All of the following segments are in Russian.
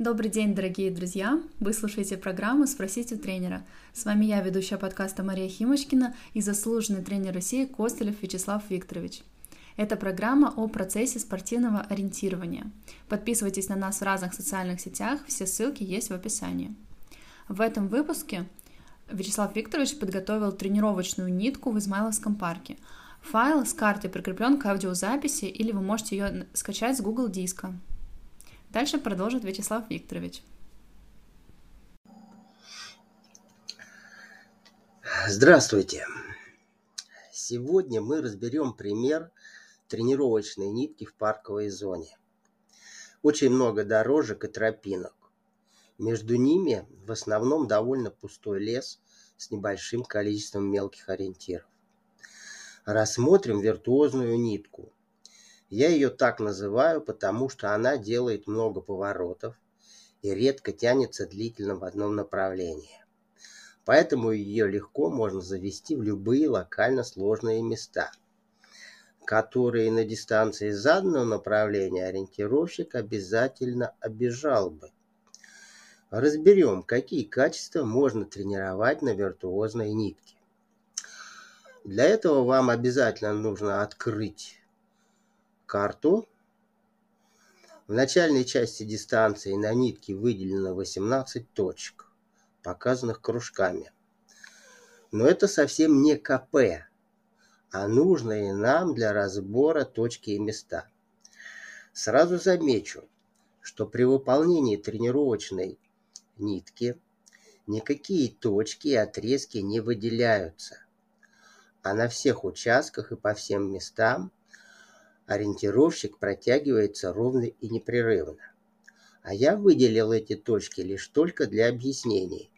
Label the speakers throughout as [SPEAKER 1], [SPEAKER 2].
[SPEAKER 1] Добрый день, дорогие друзья! Вы слушаете программу «Спросите у тренера». С вами я, ведущая подкаста Мария Химочкина и заслуженный тренер России Костылев Вячеслав Викторович. Это программа о процессе спортивного ориентирования. Подписывайтесь на нас в разных социальных сетях, все ссылки есть в описании. В этом выпуске Вячеслав Викторович подготовил тренировочную нитку в Измайловском парке. Файл с картой прикреплен к аудиозаписи или вы можете ее скачать с Google диска. Дальше продолжит Вячеслав Викторович.
[SPEAKER 2] Здравствуйте! Сегодня мы разберем пример тренировочной нитки в парковой зоне. Очень много дорожек и тропинок. Между ними в основном довольно пустой лес с небольшим количеством мелких ориентиров. Рассмотрим виртуозную нитку – я ее так называю, потому что она делает много поворотов и редко тянется длительно в одном направлении. Поэтому ее легко можно завести в любые локально сложные места, которые на дистанции заданного направления ориентировщик обязательно обижал бы. Разберем, какие качества можно тренировать на виртуозной нитке. Для этого вам обязательно нужно открыть карту. В начальной части дистанции на нитке выделено 18 точек, показанных кружками. Но это совсем не КП, а нужные нам для разбора точки и места. Сразу замечу, что при выполнении тренировочной нитки никакие точки и отрезки не выделяются, а на всех участках и по всем местам ориентировщик протягивается ровно и непрерывно. А я выделил эти точки лишь только для объяснений.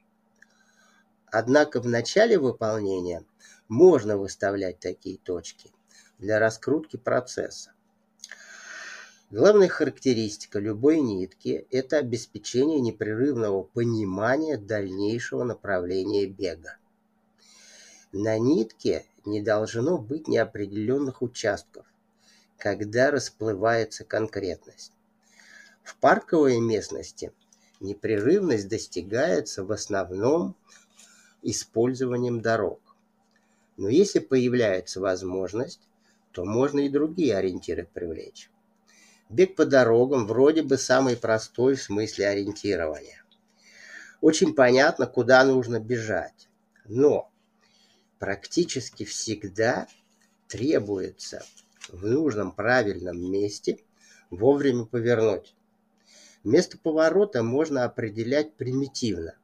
[SPEAKER 2] Однако в начале выполнения можно выставлять такие точки для раскрутки процесса. Главная характеристика любой нитки – это обеспечение непрерывного понимания дальнейшего направления бега. На нитке не должно быть неопределенных участков, когда расплывается конкретность. В парковой местности непрерывность достигается в основном использованием дорог. Но если появляется возможность, то можно и другие ориентиры привлечь. Бег по дорогам вроде бы самый простой в смысле ориентирования. Очень понятно, куда нужно бежать. Но практически всегда требуется в нужном правильном месте вовремя повернуть. Место поворота можно определять примитивно,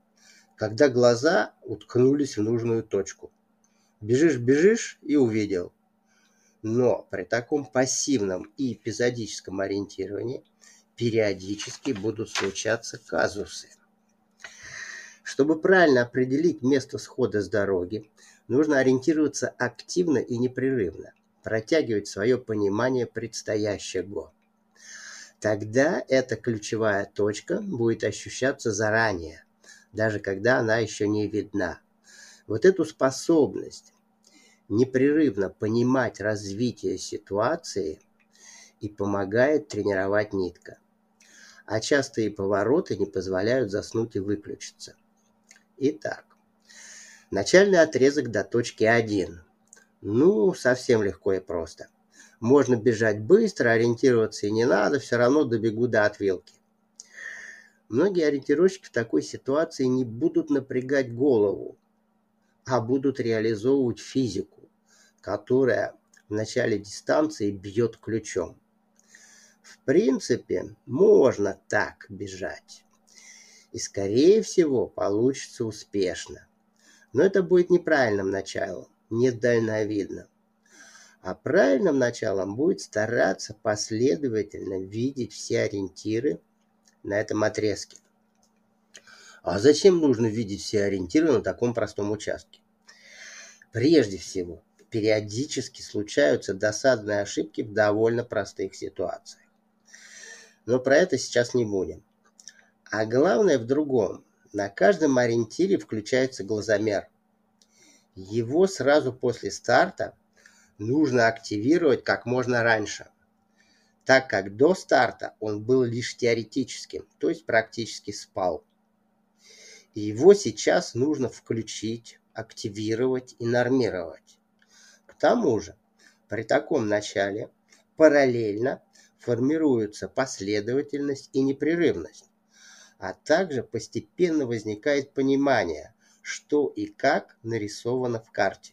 [SPEAKER 2] когда глаза уткнулись в нужную точку. Бежишь-бежишь и увидел. Но при таком пассивном и эпизодическом ориентировании периодически будут случаться казусы. Чтобы правильно определить место схода с дороги, нужно ориентироваться активно и непрерывно протягивать свое понимание предстоящего. Тогда эта ключевая точка будет ощущаться заранее, даже когда она еще не видна. Вот эту способность непрерывно понимать развитие ситуации и помогает тренировать нитка. А частые повороты не позволяют заснуть и выключиться. Итак, начальный отрезок до точки 1. Ну, совсем легко и просто. Можно бежать быстро, ориентироваться и не надо, все равно добегу до отвилки. Многие ориентировщики в такой ситуации не будут напрягать голову, а будут реализовывать физику, которая в начале дистанции бьет ключом. В принципе, можно так бежать. И, скорее всего, получится успешно. Но это будет неправильным началом недальновидно. А правильным началом будет стараться последовательно видеть все ориентиры на этом отрезке. А зачем нужно видеть все ориентиры на таком простом участке? Прежде всего, периодически случаются досадные ошибки в довольно простых ситуациях. Но про это сейчас не будем. А главное в другом. На каждом ориентире включается глазомер – его сразу после старта нужно активировать как можно раньше. так как до старта он был лишь теоретическим, то есть практически спал. И его сейчас нужно включить, активировать и нормировать. К тому же, при таком начале параллельно формируются последовательность и непрерывность, а также постепенно возникает понимание, что и как нарисовано в карте.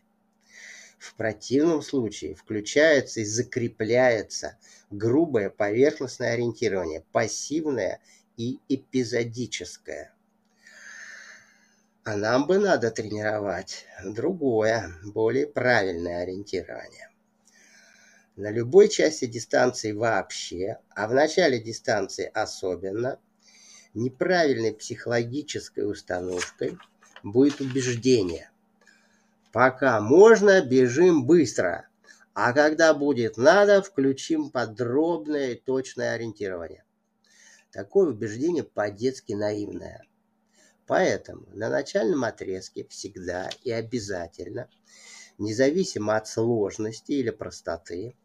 [SPEAKER 2] В противном случае включается и закрепляется грубое поверхностное ориентирование, пассивное и эпизодическое. А нам бы надо тренировать другое, более правильное ориентирование. На любой части дистанции вообще, а в начале дистанции особенно, неправильной психологической установкой будет убеждение – Пока можно, бежим быстро. А когда будет надо, включим подробное и точное ориентирование. Такое убеждение по-детски наивное. Поэтому на начальном отрезке всегда и обязательно, независимо от сложности или простоты,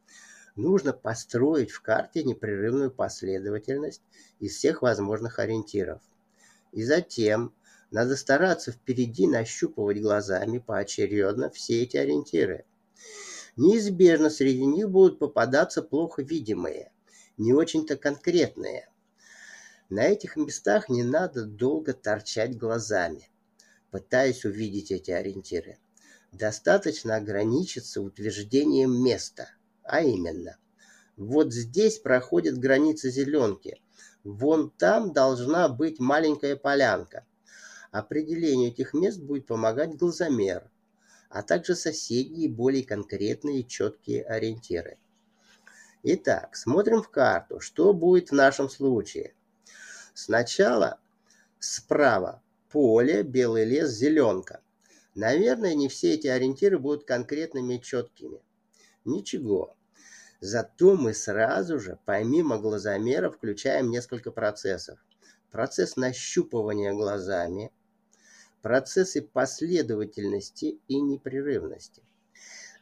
[SPEAKER 2] нужно построить в карте непрерывную последовательность из всех возможных ориентиров. И затем надо стараться впереди нащупывать глазами поочередно все эти ориентиры. Неизбежно среди них будут попадаться плохо видимые, не очень-то конкретные. На этих местах не надо долго торчать глазами, пытаясь увидеть эти ориентиры. Достаточно ограничиться утверждением места, а именно, вот здесь проходит граница зеленки, вон там должна быть маленькая полянка, Определению этих мест будет помогать глазомер, а также соседние более конкретные и четкие ориентиры. Итак, смотрим в карту, что будет в нашем случае. Сначала справа поле, белый лес, зеленка. Наверное, не все эти ориентиры будут конкретными и четкими. Ничего. Зато мы сразу же, помимо глазомера, включаем несколько процессов. Процесс нащупывания глазами, процессы последовательности и непрерывности.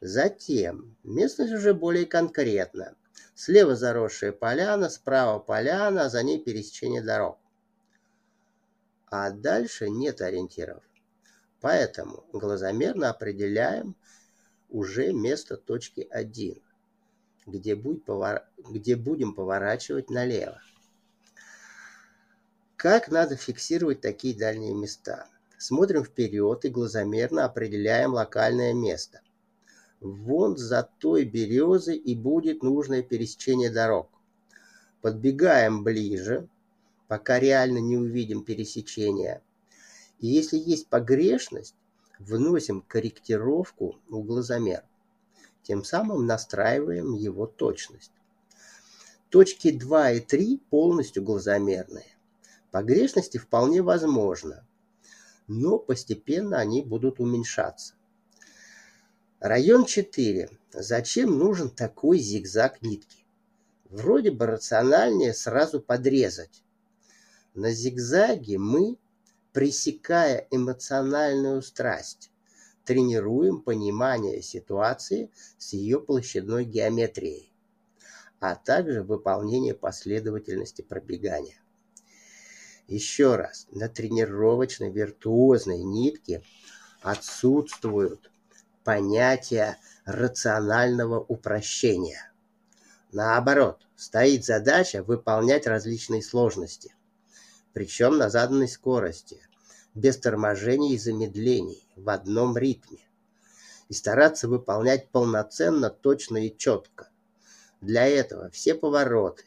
[SPEAKER 2] Затем местность уже более конкретна. Слева заросшая поляна, справа поляна, а за ней пересечение дорог. А дальше нет ориентиров. Поэтому глазомерно определяем уже место точки 1, где, будет повор... где будем поворачивать налево. Как надо фиксировать такие дальние места? Смотрим вперед и глазомерно определяем локальное место. Вон за той березой и будет нужное пересечение дорог. Подбегаем ближе, пока реально не увидим пересечения. И если есть погрешность, вносим корректировку в глазомер. Тем самым настраиваем его точность. Точки 2 и 3 полностью глазомерные. Погрешности вполне возможно – но постепенно они будут уменьшаться. Район 4. Зачем нужен такой зигзаг нитки? Вроде бы рациональнее сразу подрезать. На зигзаге мы, пресекая эмоциональную страсть, тренируем понимание ситуации с ее площадной геометрией, а также выполнение последовательности пробегания. Еще раз, на тренировочной виртуозной нитке отсутствуют понятия рационального упрощения. Наоборот, стоит задача выполнять различные сложности, причем на заданной скорости, без торможений и замедлений, в одном ритме, и стараться выполнять полноценно, точно и четко. Для этого все повороты,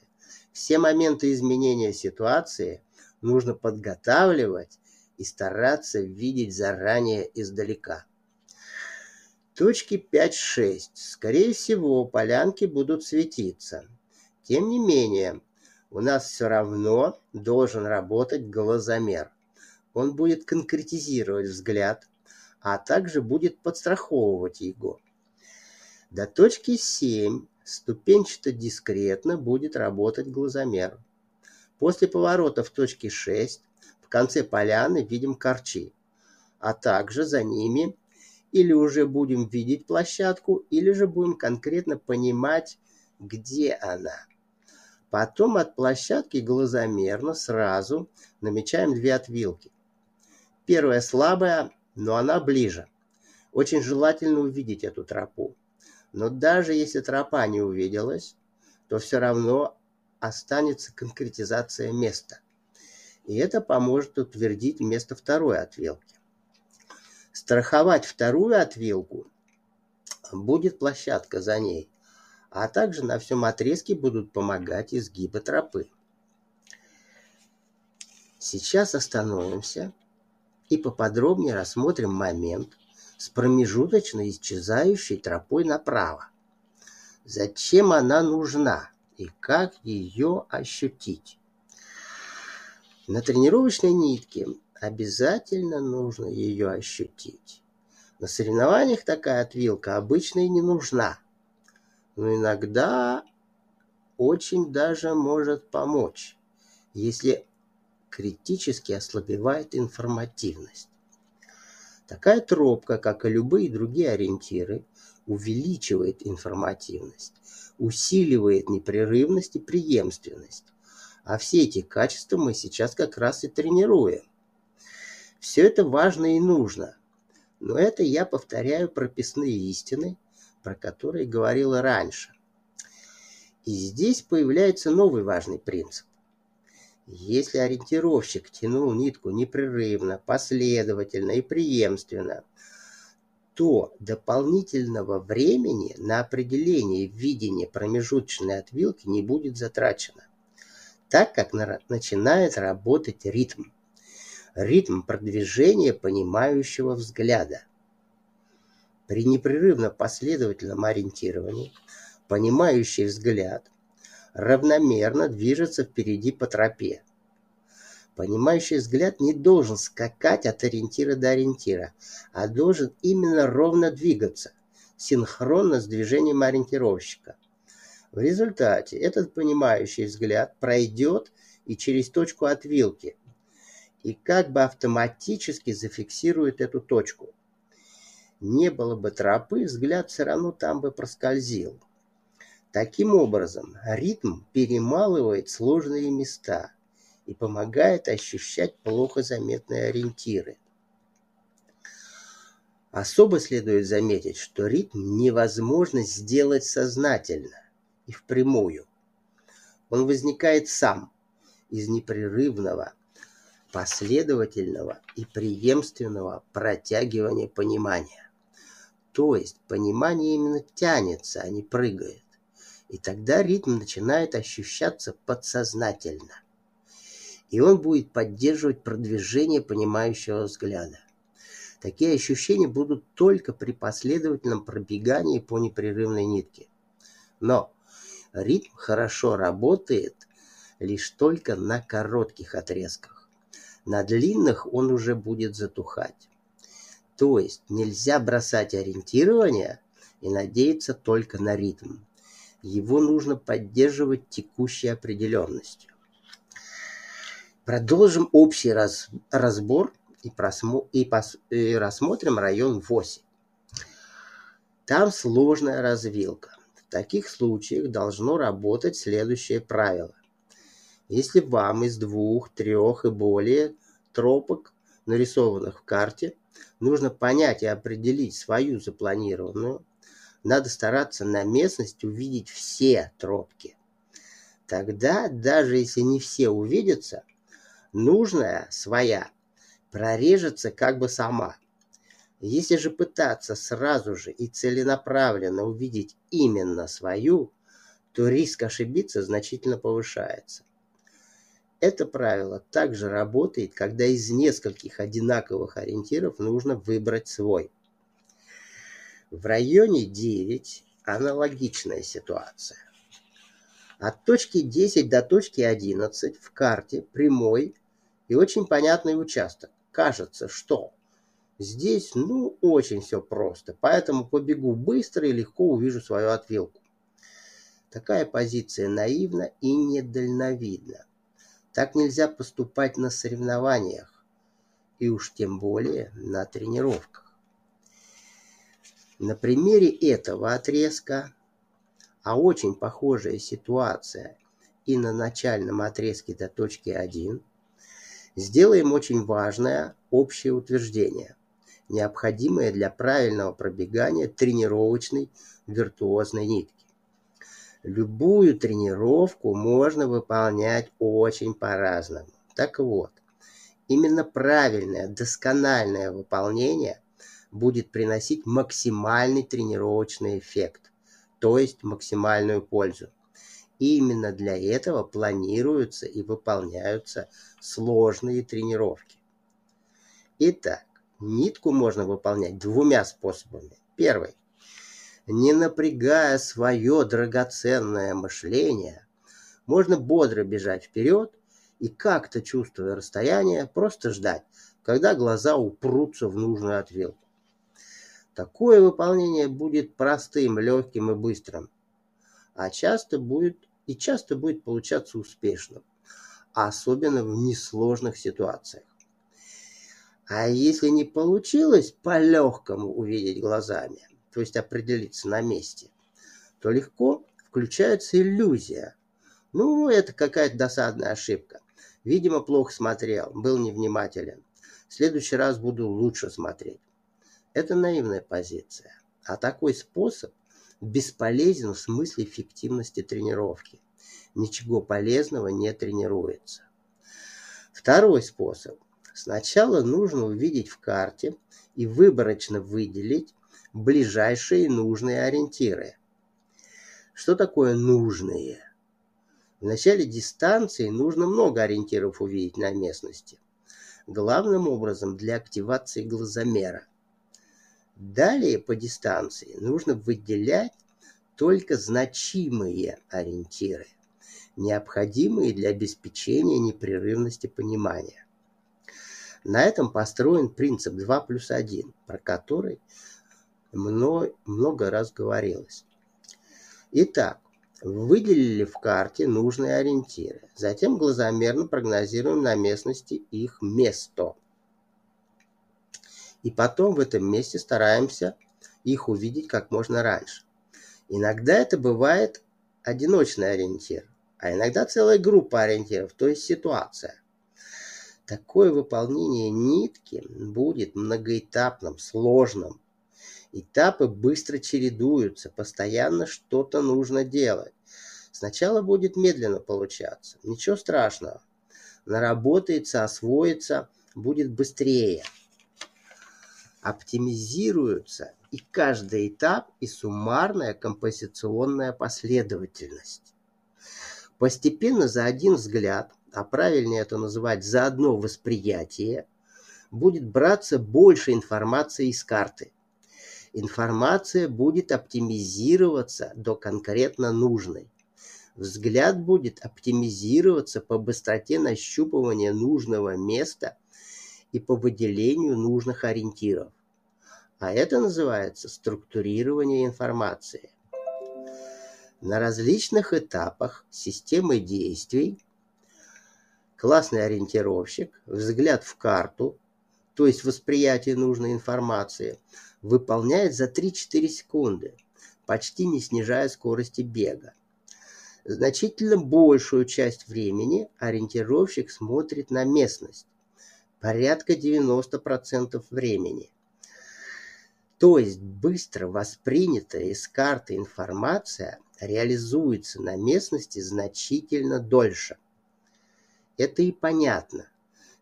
[SPEAKER 2] все моменты изменения ситуации – нужно подготавливать и стараться видеть заранее издалека. Точки 5-6. Скорее всего, полянки будут светиться. Тем не менее, у нас все равно должен работать глазомер. Он будет конкретизировать взгляд, а также будет подстраховывать его. До точки 7 ступенчато-дискретно будет работать глазомер. После поворота в точке 6 в конце поляны видим корчи, а также за ними или уже будем видеть площадку, или же будем конкретно понимать, где она. Потом от площадки глазомерно сразу намечаем две отвилки. Первая слабая, но она ближе. Очень желательно увидеть эту тропу. Но даже если тропа не увиделась, то все равно останется конкретизация места. И это поможет утвердить место второй отвилки. Страховать вторую отвилку будет площадка за ней, а также на всем отрезке будут помогать изгибы тропы. Сейчас остановимся и поподробнее рассмотрим момент с промежуточно исчезающей тропой направо. Зачем она нужна и как ее ощутить? На тренировочной нитке обязательно нужно ее ощутить. На соревнованиях такая отвилка обычно и не нужна – но иногда очень даже может помочь, если критически ослабевает информативность. Такая тропка, как и любые другие ориентиры, увеличивает информативность, усиливает непрерывность и преемственность. А все эти качества мы сейчас как раз и тренируем. Все это важно и нужно. Но это я повторяю прописные истины – про которые говорила раньше. И здесь появляется новый важный принцип. Если ориентировщик тянул нитку непрерывно, последовательно и преемственно, то дополнительного времени на определение видения промежуточной отвилки не будет затрачено, так как начинает работать ритм. Ритм продвижения понимающего взгляда. При непрерывно последовательном ориентировании понимающий взгляд равномерно движется впереди по тропе. Понимающий взгляд не должен скакать от ориентира до ориентира, а должен именно ровно двигаться, синхронно с движением ориентировщика. В результате этот понимающий взгляд пройдет и через точку отвилки, и как бы автоматически зафиксирует эту точку – не было бы тропы, взгляд все равно там бы проскользил. Таким образом, ритм перемалывает сложные места и помогает ощущать плохо заметные ориентиры. Особо следует заметить, что ритм невозможно сделать сознательно и впрямую. Он возникает сам из непрерывного, последовательного и преемственного протягивания понимания. То есть понимание именно тянется, а не прыгает. И тогда ритм начинает ощущаться подсознательно. И он будет поддерживать продвижение понимающего взгляда. Такие ощущения будут только при последовательном пробегании по непрерывной нитке. Но ритм хорошо работает лишь только на коротких отрезках. На длинных он уже будет затухать. То есть нельзя бросать ориентирование и надеяться только на ритм. Его нужно поддерживать текущей определенностью. Продолжим общий раз, разбор и, просмо, и, пос, и рассмотрим район 8. Там сложная развилка. В таких случаях должно работать следующее правило. Если вам из двух, трех и более тропок, нарисованных в карте, нужно понять и определить свою запланированную, надо стараться на местности увидеть все тропки. Тогда, даже если не все увидятся, нужная своя прорежется как бы сама. Если же пытаться сразу же и целенаправленно увидеть именно свою, то риск ошибиться значительно повышается. Это правило также работает, когда из нескольких одинаковых ориентиров нужно выбрать свой. В районе 9 аналогичная ситуация. От точки 10 до точки 11 в карте прямой и очень понятный участок. Кажется, что здесь ну очень все просто, поэтому побегу быстро и легко увижу свою отвилку. Такая позиция наивна и недальновидна. Так нельзя поступать на соревнованиях, и уж тем более на тренировках. На примере этого отрезка, а очень похожая ситуация и на начальном отрезке до точки 1, сделаем очень важное общее утверждение, необходимое для правильного пробегания тренировочной виртуозной нитки. Любую тренировку можно выполнять очень по-разному. Так вот, именно правильное, доскональное выполнение будет приносить максимальный тренировочный эффект, то есть максимальную пользу. Именно для этого планируются и выполняются сложные тренировки. Итак, нитку можно выполнять двумя способами. Первый. Не напрягая свое драгоценное мышление, можно бодро бежать вперед и как-то чувствуя расстояние, просто ждать, когда глаза упрутся в нужную отвилку. Такое выполнение будет простым, легким и быстрым, а часто будет и часто будет получаться успешным, особенно в несложных ситуациях. А если не получилось по-легкому увидеть глазами, то есть определиться на месте, то легко включается иллюзия. Ну, это какая-то досадная ошибка. Видимо, плохо смотрел, был невнимателен. В следующий раз буду лучше смотреть. Это наивная позиция. А такой способ бесполезен в смысле эффективности тренировки. Ничего полезного не тренируется. Второй способ. Сначала нужно увидеть в карте и выборочно выделить ближайшие нужные ориентиры. Что такое нужные? В начале дистанции нужно много ориентиров увидеть на местности. Главным образом для активации глазомера. Далее по дистанции нужно выделять только значимые ориентиры, необходимые для обеспечения непрерывности понимания. На этом построен принцип 2 плюс 1, про который много раз говорилось. Итак, выделили в карте нужные ориентиры. Затем глазомерно прогнозируем на местности их место – и потом в этом месте стараемся их увидеть как можно раньше. Иногда это бывает одиночный ориентир, а иногда целая группа ориентиров, то есть ситуация. Такое выполнение нитки будет многоэтапным, сложным. Этапы быстро чередуются, постоянно что-то нужно делать. Сначала будет медленно получаться, ничего страшного. Наработается, освоится, будет быстрее оптимизируются и каждый этап, и суммарная композиционная последовательность. Постепенно за один взгляд, а правильнее это называть за одно восприятие, будет браться больше информации из карты. Информация будет оптимизироваться до конкретно нужной. Взгляд будет оптимизироваться по быстроте нащупывания нужного места и по выделению нужных ориентиров. А это называется структурирование информации. На различных этапах системы действий классный ориентировщик, взгляд в карту, то есть восприятие нужной информации, выполняет за 3-4 секунды, почти не снижая скорости бега. Значительно большую часть времени ориентировщик смотрит на местность, порядка 90% времени. То есть быстро воспринятая из карты информация реализуется на местности значительно дольше. Это и понятно.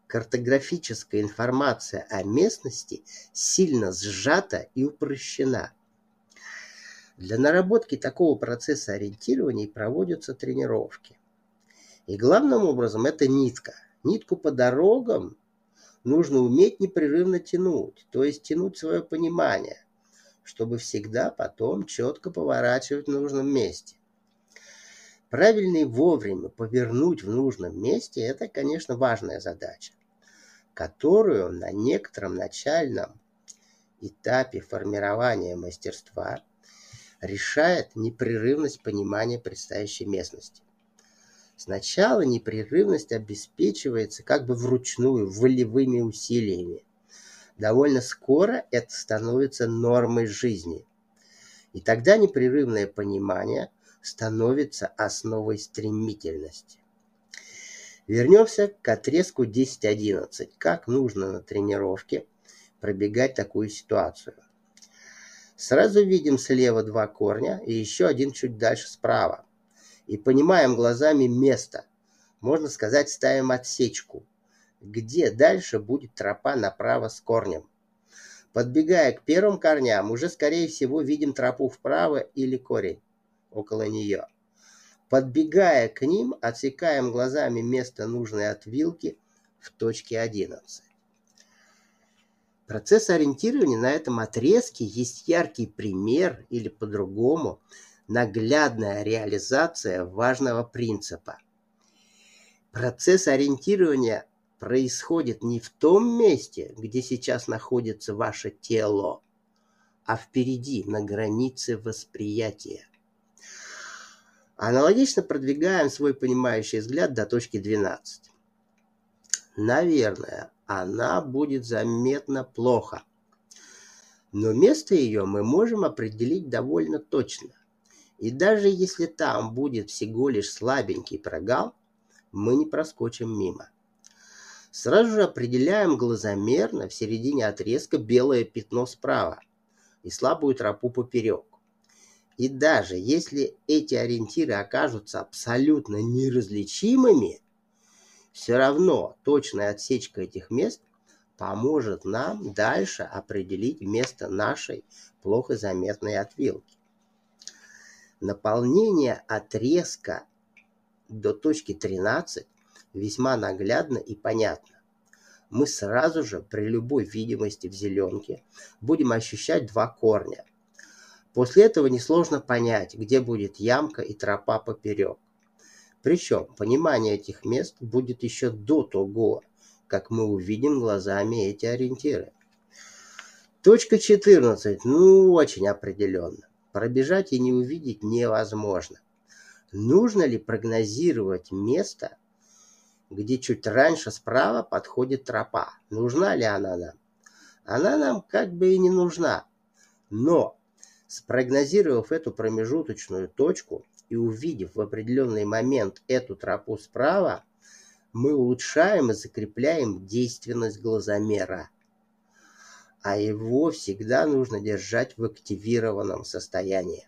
[SPEAKER 2] Картографическая информация о местности сильно сжата и упрощена. Для наработки такого процесса ориентирования проводятся тренировки. И главным образом это нитка. Нитку по дорогам нужно уметь непрерывно тянуть, то есть тянуть свое понимание, чтобы всегда потом четко поворачивать в нужном месте. Правильно и вовремя повернуть в нужном месте – это, конечно, важная задача, которую на некотором начальном этапе формирования мастерства решает непрерывность понимания предстоящей местности. Сначала непрерывность обеспечивается как бы вручную, волевыми усилиями. Довольно скоро это становится нормой жизни. И тогда непрерывное понимание становится основой стремительности. Вернемся к отрезку 10-11. Как нужно на тренировке пробегать такую ситуацию? Сразу видим слева два корня и еще один чуть дальше справа. И понимаем глазами место. Можно сказать, ставим отсечку, где дальше будет тропа направо с корнем. Подбегая к первым корням, уже скорее всего видим тропу вправо или корень около нее. Подбегая к ним, отсекаем глазами место нужной отвилки в точке 11. Процесс ориентирования на этом отрезке есть яркий пример или по-другому наглядная реализация важного принципа. Процесс ориентирования происходит не в том месте, где сейчас находится ваше тело, а впереди, на границе восприятия. Аналогично продвигаем свой понимающий взгляд до точки 12. Наверное, она будет заметно плохо. Но место ее мы можем определить довольно точно. И даже если там будет всего лишь слабенький прогал, мы не проскочим мимо. Сразу же определяем глазомерно в середине отрезка белое пятно справа и слабую тропу поперек. И даже если эти ориентиры окажутся абсолютно неразличимыми, все равно точная отсечка этих мест поможет нам дальше определить место нашей плохо заметной отвилки. Наполнение отрезка до точки 13 весьма наглядно и понятно. Мы сразу же при любой видимости в зеленке будем ощущать два корня. После этого несложно понять, где будет ямка и тропа поперек. Причем понимание этих мест будет еще до того, как мы увидим глазами эти ориентиры. Точка 14, ну, очень определенно. Пробежать и не увидеть невозможно. Нужно ли прогнозировать место, где чуть раньше справа подходит тропа. Нужна ли она нам? Она нам как бы и не нужна. Но, спрогнозировав эту промежуточную точку и увидев в определенный момент эту тропу справа, мы улучшаем и закрепляем действенность глазомера. А его всегда нужно держать в активированном состоянии.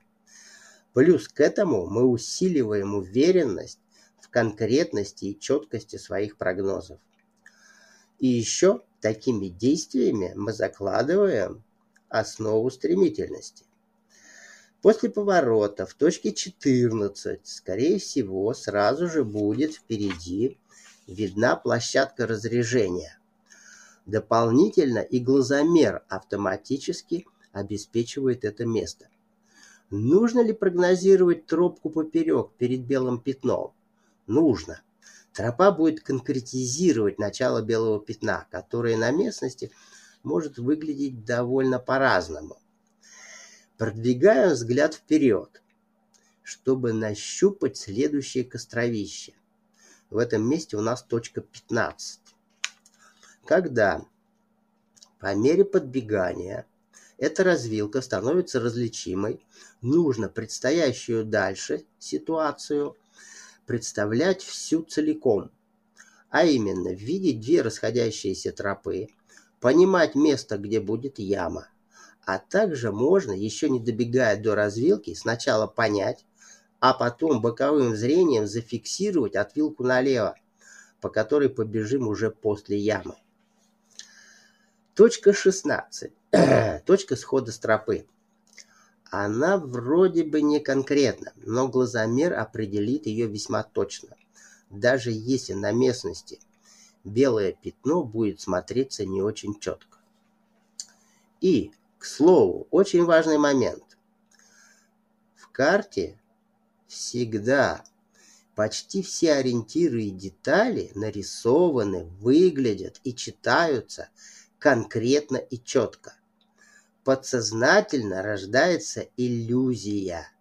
[SPEAKER 2] Плюс к этому мы усиливаем уверенность конкретности и четкости своих прогнозов. И еще такими действиями мы закладываем основу стремительности. После поворота в точке 14, скорее всего, сразу же будет впереди видна площадка разрежения. Дополнительно и глазомер автоматически обеспечивает это место. Нужно ли прогнозировать тропку поперек перед белым пятном? нужно. Тропа будет конкретизировать начало белого пятна, которое на местности может выглядеть довольно по-разному. Продвигаем взгляд вперед, чтобы нащупать следующее костровище. В этом месте у нас точка 15. Когда по мере подбегания эта развилка становится различимой, нужно предстоящую дальше ситуацию представлять всю целиком, а именно видеть две расходящиеся тропы, понимать место, где будет яма, а также можно, еще не добегая до развилки, сначала понять, а потом боковым зрением зафиксировать отвилку налево, по которой побежим уже после ямы. Точка 16. Точка схода с тропы. Она вроде бы не конкретна, но глазомер определит ее весьма точно. Даже если на местности белое пятно будет смотреться не очень четко. И, к слову, очень важный момент. В карте всегда почти все ориентиры и детали нарисованы, выглядят и читаются конкретно и четко подсознательно рождается иллюзия,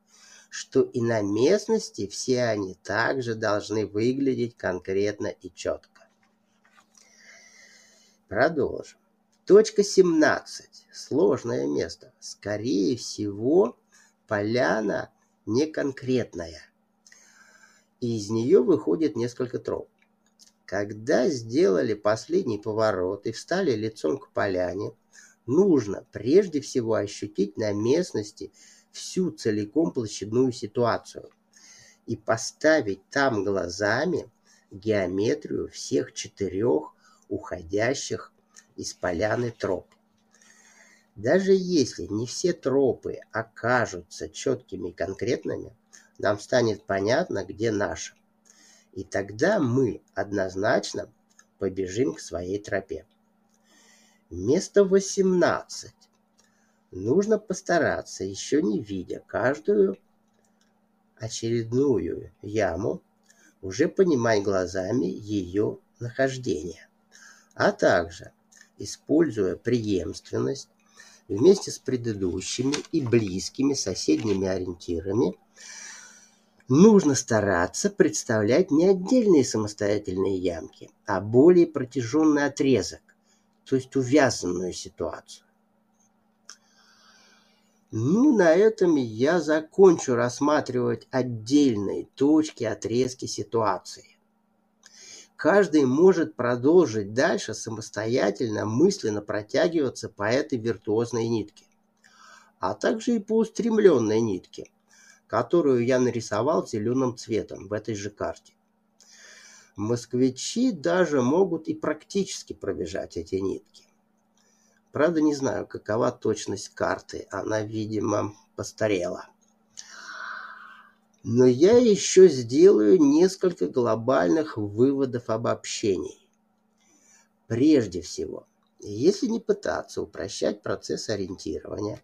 [SPEAKER 2] что и на местности все они также должны выглядеть конкретно и четко. Продолжим. Точка 17. Сложное место. Скорее всего, поляна неконкретная. И из нее выходит несколько троп. Когда сделали последний поворот и встали лицом к поляне, нужно прежде всего ощутить на местности всю целиком площадную ситуацию и поставить там глазами геометрию всех четырех уходящих из поляны троп. Даже если не все тропы окажутся четкими и конкретными, нам станет понятно, где наша. И тогда мы однозначно побежим к своей тропе. Место 18. Нужно постараться, еще не видя каждую очередную яму, уже понимать глазами ее нахождение, а также, используя преемственность, вместе с предыдущими и близкими соседними ориентирами – Нужно стараться представлять не отдельные самостоятельные ямки, а более протяженный отрезок, то есть увязанную ситуацию. Ну, на этом я закончу рассматривать отдельные точки, отрезки ситуации. Каждый может продолжить дальше самостоятельно, мысленно протягиваться по этой виртуозной нитке, а также и по устремленной нитке – которую я нарисовал зеленым цветом в этой же карте. Москвичи даже могут и практически пробежать эти нитки. Правда, не знаю, какова точность карты. Она, видимо, постарела. Но я еще сделаю несколько глобальных выводов обобщений. Прежде всего, если не пытаться упрощать процесс ориентирования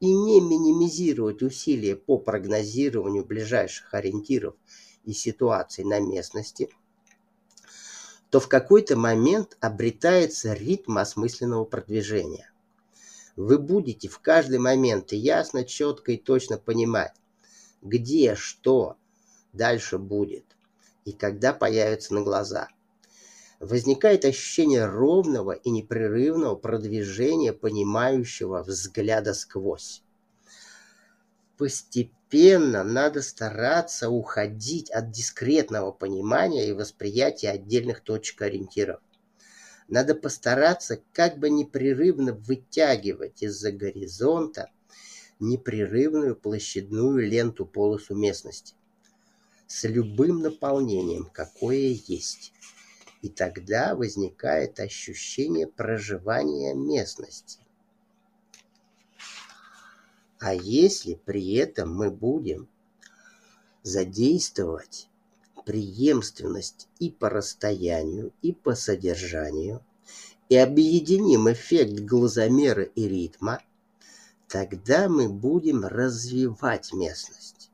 [SPEAKER 2] и не минимизировать усилия по прогнозированию ближайших ориентиров и ситуаций на местности, то в какой-то момент обретается ритм осмысленного продвижения. Вы будете в каждый момент ясно, четко и точно понимать, где, что дальше будет и когда появится на глаза – возникает ощущение ровного и непрерывного продвижения понимающего взгляда сквозь. Постепенно надо стараться уходить от дискретного понимания и восприятия отдельных точек ориентиров. Надо постараться как бы непрерывно вытягивать из-за горизонта непрерывную площадную ленту полосу местности с любым наполнением, какое есть. И тогда возникает ощущение проживания местности. А если при этом мы будем задействовать преемственность и по расстоянию, и по содержанию, и объединим эффект глазомера и ритма, тогда мы будем развивать местность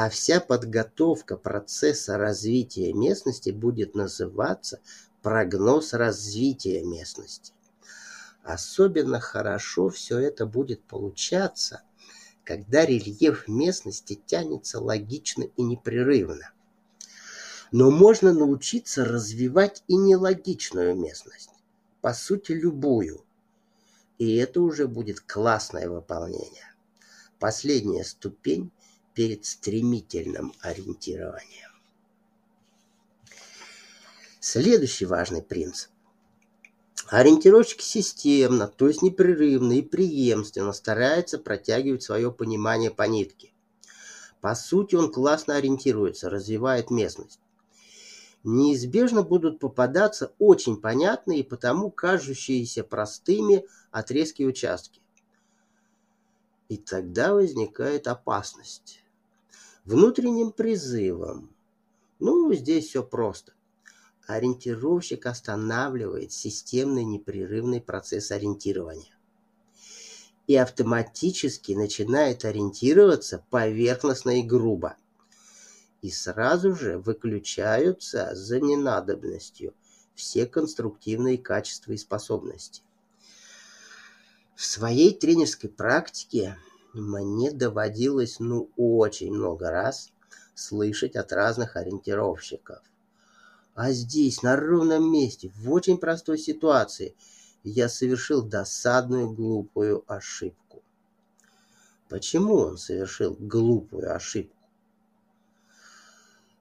[SPEAKER 2] а вся подготовка процесса развития местности будет называться прогноз развития местности. Особенно хорошо все это будет получаться, когда рельеф местности тянется логично и непрерывно. Но можно научиться развивать и нелогичную местность, по сути любую. И это уже будет классное выполнение. Последняя ступень перед стремительным ориентированием. Следующий важный принцип. Ориентировщик системно, то есть непрерывно и преемственно старается протягивать свое понимание по нитке. По сути, он классно ориентируется, развивает местность. Неизбежно будут попадаться очень понятные и потому кажущиеся простыми отрезки участки. И тогда возникает опасность внутренним призывом. Ну, здесь все просто. Ориентировщик останавливает системный непрерывный процесс ориентирования и автоматически начинает ориентироваться поверхностно и грубо. И сразу же выключаются за ненадобностью все конструктивные качества и способности. В своей тренерской практике мне доводилось, ну, очень много раз слышать от разных ориентировщиков. А здесь, на ровном месте, в очень простой ситуации, я совершил досадную глупую ошибку. почему он совершил глупую ошибку.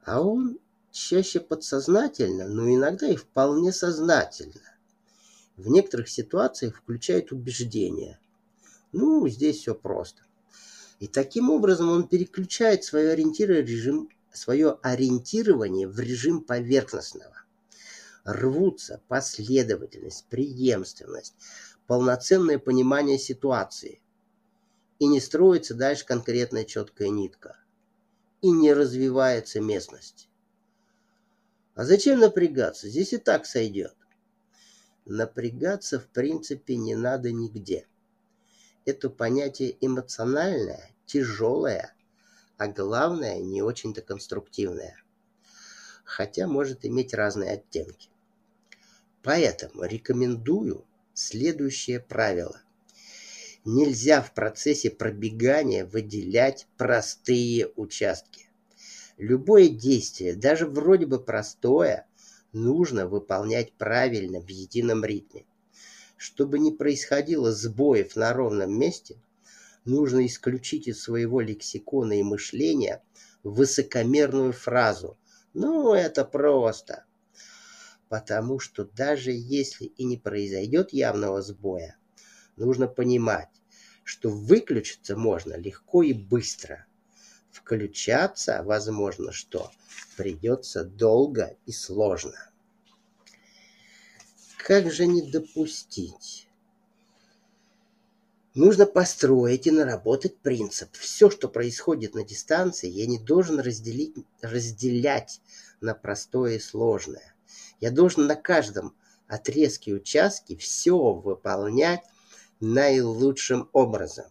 [SPEAKER 2] А он чаще подсознательно, но иногда и вполне сознательно. В некоторых ситуациях включает убеждение. Ну, здесь все просто. И таким образом он переключает свое ориентирование, режим, свое ориентирование в режим поверхностного. Рвутся последовательность, преемственность, полноценное понимание ситуации. И не строится дальше конкретная четкая нитка. И не развивается местность. А зачем напрягаться? Здесь и так сойдет. Напрягаться, в принципе, не надо нигде. Это понятие эмоциональное, тяжелое, а главное, не очень-то конструктивное. Хотя может иметь разные оттенки. Поэтому рекомендую следующее правило. Нельзя в процессе пробегания выделять простые участки. Любое действие, даже вроде бы простое, нужно выполнять правильно в едином ритме. Чтобы не происходило сбоев на ровном месте, нужно исключить из своего лексикона и мышления высокомерную фразу «Ну, это просто». Потому что даже если и не произойдет явного сбоя, нужно понимать, что выключиться можно легко и быстро – включаться, возможно, что придется долго и сложно. Как же не допустить? Нужно построить и наработать принцип. Все, что происходит на дистанции, я не должен разделить, разделять на простое и сложное. Я должен на каждом отрезке участке все выполнять наилучшим образом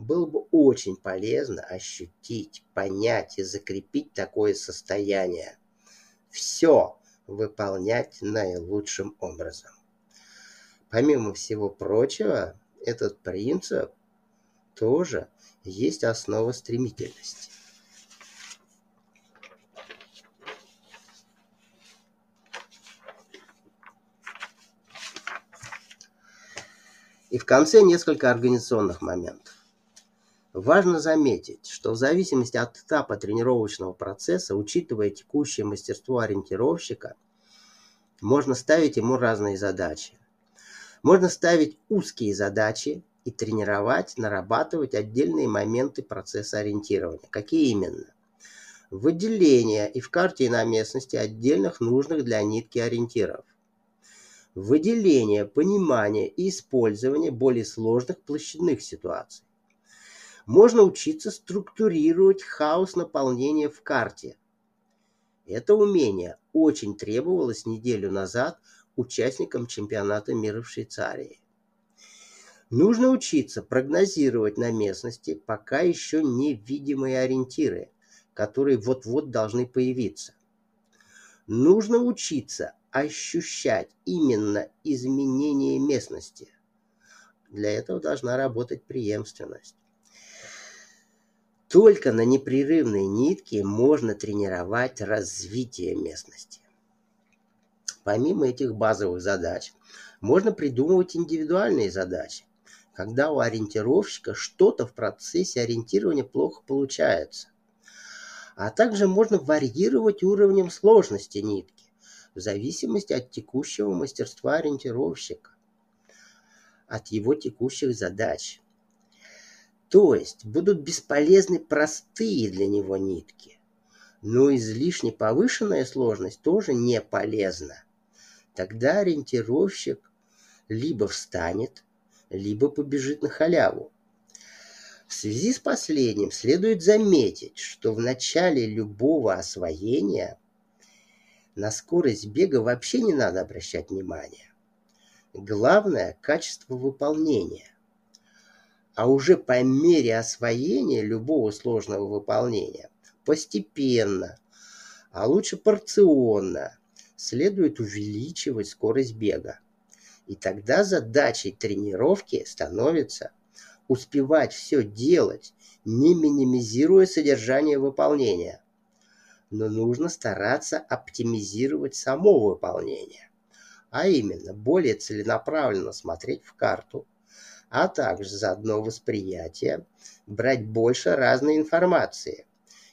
[SPEAKER 2] было бы очень полезно ощутить, понять и закрепить такое состояние. Все выполнять наилучшим образом. Помимо всего прочего, этот принцип тоже есть основа стремительности. И в конце несколько организационных моментов. Важно заметить, что в зависимости от этапа тренировочного процесса, учитывая текущее мастерство ориентировщика, можно ставить ему разные задачи. Можно ставить узкие задачи и тренировать, нарабатывать отдельные моменты процесса ориентирования. Какие именно? Выделение и в карте и на местности отдельных нужных для нитки ориентиров. Выделение, понимание и использование более сложных площадных ситуаций можно учиться структурировать хаос наполнения в карте. Это умение очень требовалось неделю назад участникам чемпионата мира в Швейцарии. Нужно учиться прогнозировать на местности пока еще невидимые ориентиры, которые вот-вот должны появиться. Нужно учиться ощущать именно изменение местности. Для этого должна работать преемственность. Только на непрерывной нитке можно тренировать развитие местности. Помимо этих базовых задач, можно придумывать индивидуальные задачи, когда у ориентировщика что-то в процессе ориентирования плохо получается. А также можно варьировать уровнем сложности нитки в зависимости от текущего мастерства ориентировщика, от его текущих задач. То есть будут бесполезны простые для него нитки. Но излишне повышенная сложность тоже не полезна. Тогда ориентировщик либо встанет, либо побежит на халяву. В связи с последним следует заметить, что в начале любого освоения на скорость бега вообще не надо обращать внимания. Главное – качество выполнения а уже по мере освоения любого сложного выполнения постепенно, а лучше порционно, следует увеличивать скорость бега. И тогда задачей тренировки становится успевать все делать, не минимизируя содержание выполнения. Но нужно стараться оптимизировать само выполнение, а именно более целенаправленно смотреть в карту, а также заодно восприятие, брать больше разной информации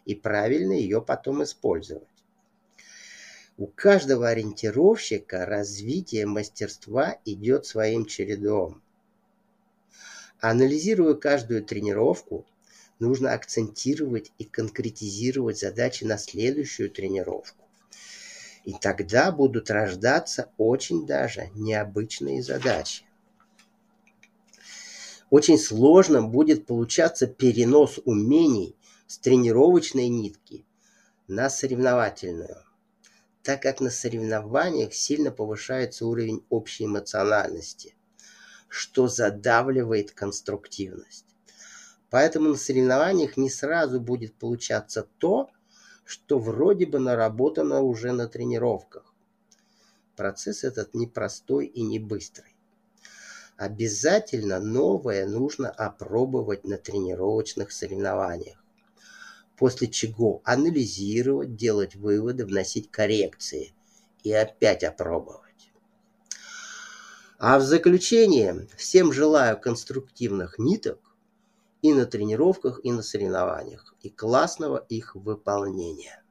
[SPEAKER 2] и правильно ее потом использовать. У каждого ориентировщика развитие мастерства идет своим чередом. Анализируя каждую тренировку, нужно акцентировать и конкретизировать задачи на следующую тренировку. И тогда будут рождаться очень даже необычные задачи. Очень сложно будет получаться перенос умений с тренировочной нитки на соревновательную так как на соревнованиях сильно повышается уровень общей эмоциональности, что задавливает конструктивность. Поэтому на соревнованиях не сразу будет получаться то, что вроде бы наработано уже на тренировках. Процесс этот непростой и не быстрый. Обязательно новое нужно опробовать на тренировочных соревнованиях после чего анализировать, делать выводы, вносить коррекции и опять опробовать. А в заключение всем желаю конструктивных ниток и на тренировках, и на соревнованиях, и классного их выполнения.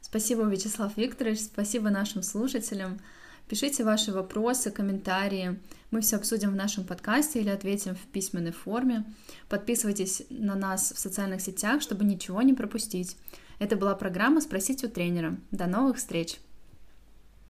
[SPEAKER 1] Спасибо, Вячеслав Викторович, спасибо нашим слушателям. Пишите ваши вопросы, комментарии. Мы все обсудим в нашем подкасте или ответим в письменной форме. Подписывайтесь на нас в социальных сетях, чтобы ничего не пропустить. Это была программа «Спросить у тренера». До новых встреч!